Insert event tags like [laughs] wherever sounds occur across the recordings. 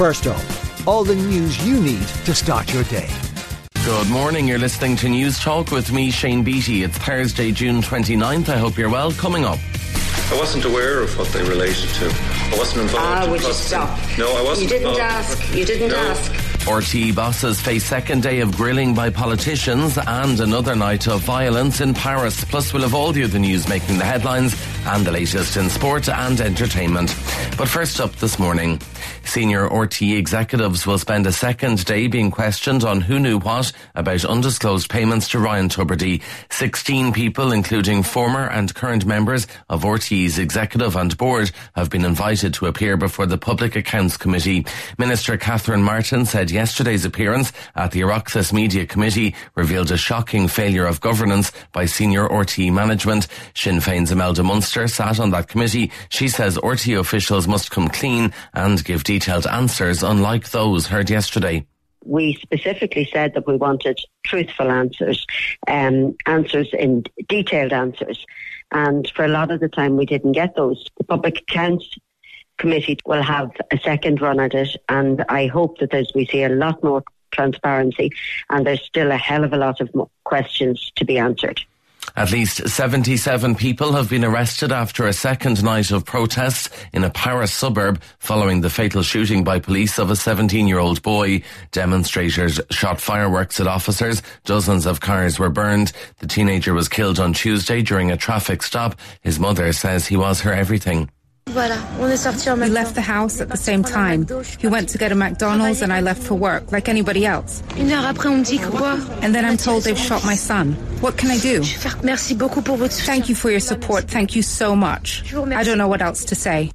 First up, all the news you need to start your day. Good morning. You're listening to Newstalk with me, Shane Beatty. It's Thursday, June 29th. I hope you're well. Coming up. I wasn't aware of what they related to. I wasn't involved. Ah, in would you stop? No, I wasn't. You didn't involved. ask. You didn't No. ask. RTÉ bosses face second day of grilling by politicians and another night of violence in Paris. Plus, we'll have all the other news making the headlines and the latest in sport and entertainment. But first up this morning, senior RTÉ executives will spend a second day being questioned on who knew what about undisclosed payments to Ryan Tubridy. 16 people, including former and current members of RTÉ's executive and board, have been invited to appear before the Public Accounts Committee. Minister Catherine Martin said yesterday's appearance at the Oireachtas Media Committee revealed a shocking failure of governance by senior RTÉ management. Sinn Féin's Imelda Munster sat on that committee. She says RTÉ officials must come clean and give detailed answers unlike those heard yesterday. we specifically said that we wanted truthful answers, um, answers in detailed answers. And for a lot of the time, we didn't get those. The Public Accounts Committee will have a second run at it, and I hope that as we see a lot more transparency, and there's still a hell of a lot of questions to be answered. At least 77 people have been arrested after a second night of protests in a Paris suburb following the fatal shooting by police of a 17 year old boy. Demonstrators shot fireworks at officers. Dozens of cars were burned. The teenager was killed on Tuesday during a traffic stop. His mother says he was her everything. We left the house at the same time. He went to get a McDonald's and I left for work, like anybody else. And then I'm told they've shot my son. What can I do? Thank you for your support. Thank you so much. I don't know what else to say.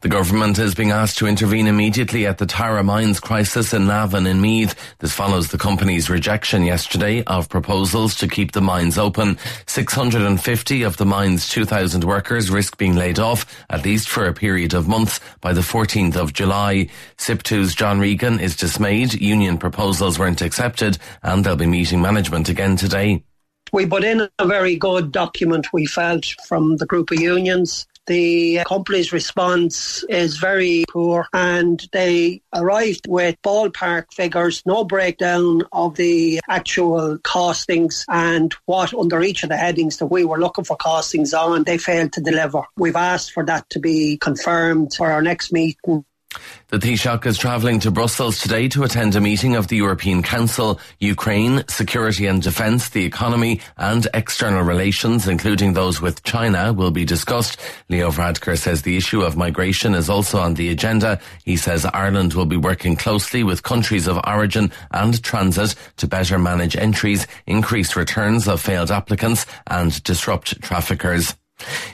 The government is being asked to intervene immediately at the Tara mines crisis in Navan in Meath. This follows the company's rejection yesterday of proposals to keep the mines open. 650 of the mine's 2,000 workers risk being laid off, at least for a period of months, by the 14th of July. SIPTU's John Regan is dismayed. Union proposals weren't accepted and they'll be meeting management again today. We put in a very good document, we felt, from the group of unions. The company's response is very poor and they arrived with ballpark figures, no breakdown of the actual costings and what under each of the headings that we were looking for costings on, they failed to deliver. We've asked for that to be confirmed for our next meeting. The Taoiseach is travelling to Brussels today to attend a meeting of the European Council. Ukraine, security and defence, the economy and external relations, including those with China, will be discussed. Leo Varadkar says the issue of migration is also on the agenda. He says Ireland will be working closely with countries of origin and transit to better manage entries, increase returns of failed applicants and disrupt traffickers.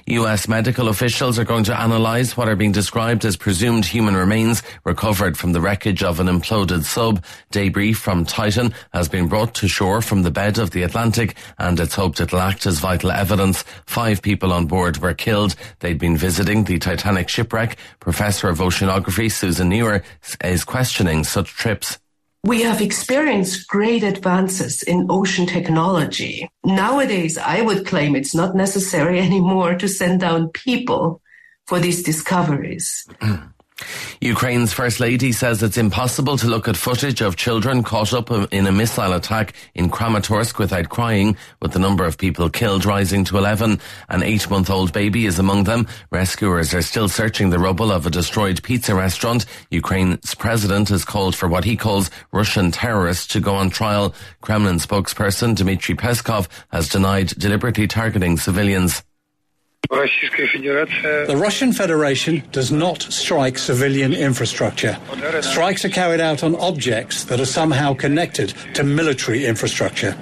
US medical officials are going to analyse what are being described as presumed human remains recovered from the wreckage of an imploded sub. Debris from Titan has been brought to shore from the bed of the Atlantic and it's hoped it'll act as vital evidence. Five people on board were killed. They'd been visiting the Titanic shipwreck. Professor of Oceanography Susan Newer is questioning such trips. We have experienced great advances in ocean technology. Nowadays, I would claim it's not necessary [laughs] anymore to send down people for these discoveries. Mm. Ukraine's First Lady says it's impossible to look at footage of children caught up in a missile attack in Kramatorsk without crying, with the number of people killed rising to 11. An eight month old baby is among them. Rescuers are still searching the rubble of a destroyed pizza restaurant. Ukraine's president has called for what he calls Russian terrorists to go on trial. Kremlin spokesperson Dmitry Peskov has denied deliberately targeting civilians. The Russian Federation does not strike civilian infrastructure. Strikes are carried out on objects that are somehow connected to military infrastructure.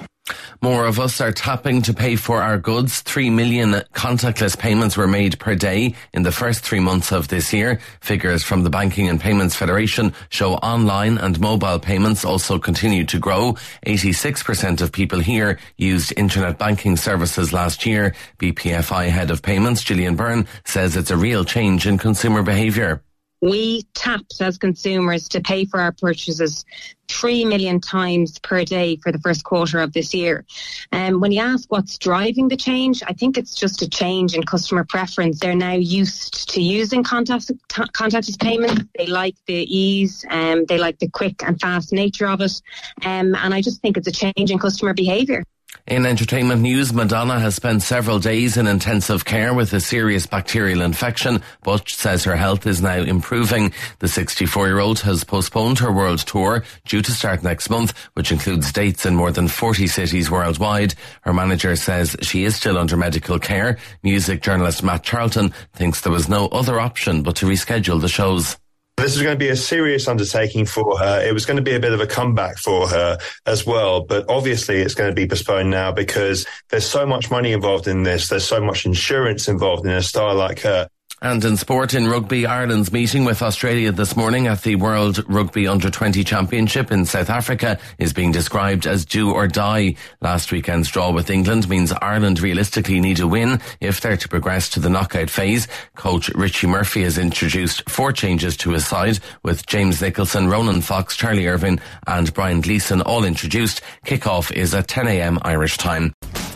More of us are tapping to pay for our goods. Three million contactless payments were made per day in the first three months of this year. Figures from the Banking and Payments Federation show online and mobile payments also continue to grow. 86% of people here used internet banking services last year. BPFI head of payments, Gillian Byrne, says it's a real change in consumer behaviour. We tapped as consumers to pay for our purchases 3 million times per day for the first quarter of this year. And um, when you ask what's driving the change, I think it's just a change in customer preference. They're now used to using contactless, contactless payments. They like the ease, and um, they like the quick and fast nature of it. Um, and I just think it's a change in customer behaviour. In entertainment news, Madonna has spent several days in intensive care with a serious bacterial infection, but says her health is now improving. The 64 year old has postponed her world tour due to start next month, which includes dates in more than 40 cities worldwide. Her manager says she is still under medical care. Music journalist Matt Charlton thinks there was no other option but to reschedule the shows. This was going to be a serious undertaking for her. It was going to be a bit of a comeback for her as well. But obviously, it's going to be postponed now because there's so much money involved in this. There's so much insurance involved in a star like her. And in sport, in rugby, Ireland's meeting with Australia this morning at the World Rugby Under 20 Championship in South Africa is being described as do or die. Last weekend's draw with England means Ireland realistically need a win if they're to progress to the knockout phase. Coach Richie Murphy has introduced four changes to his side with James Nicholson, Ronan Fox, Charlie Irvine and Brian Gleeson all introduced. Kick-off is at 10am Irish time.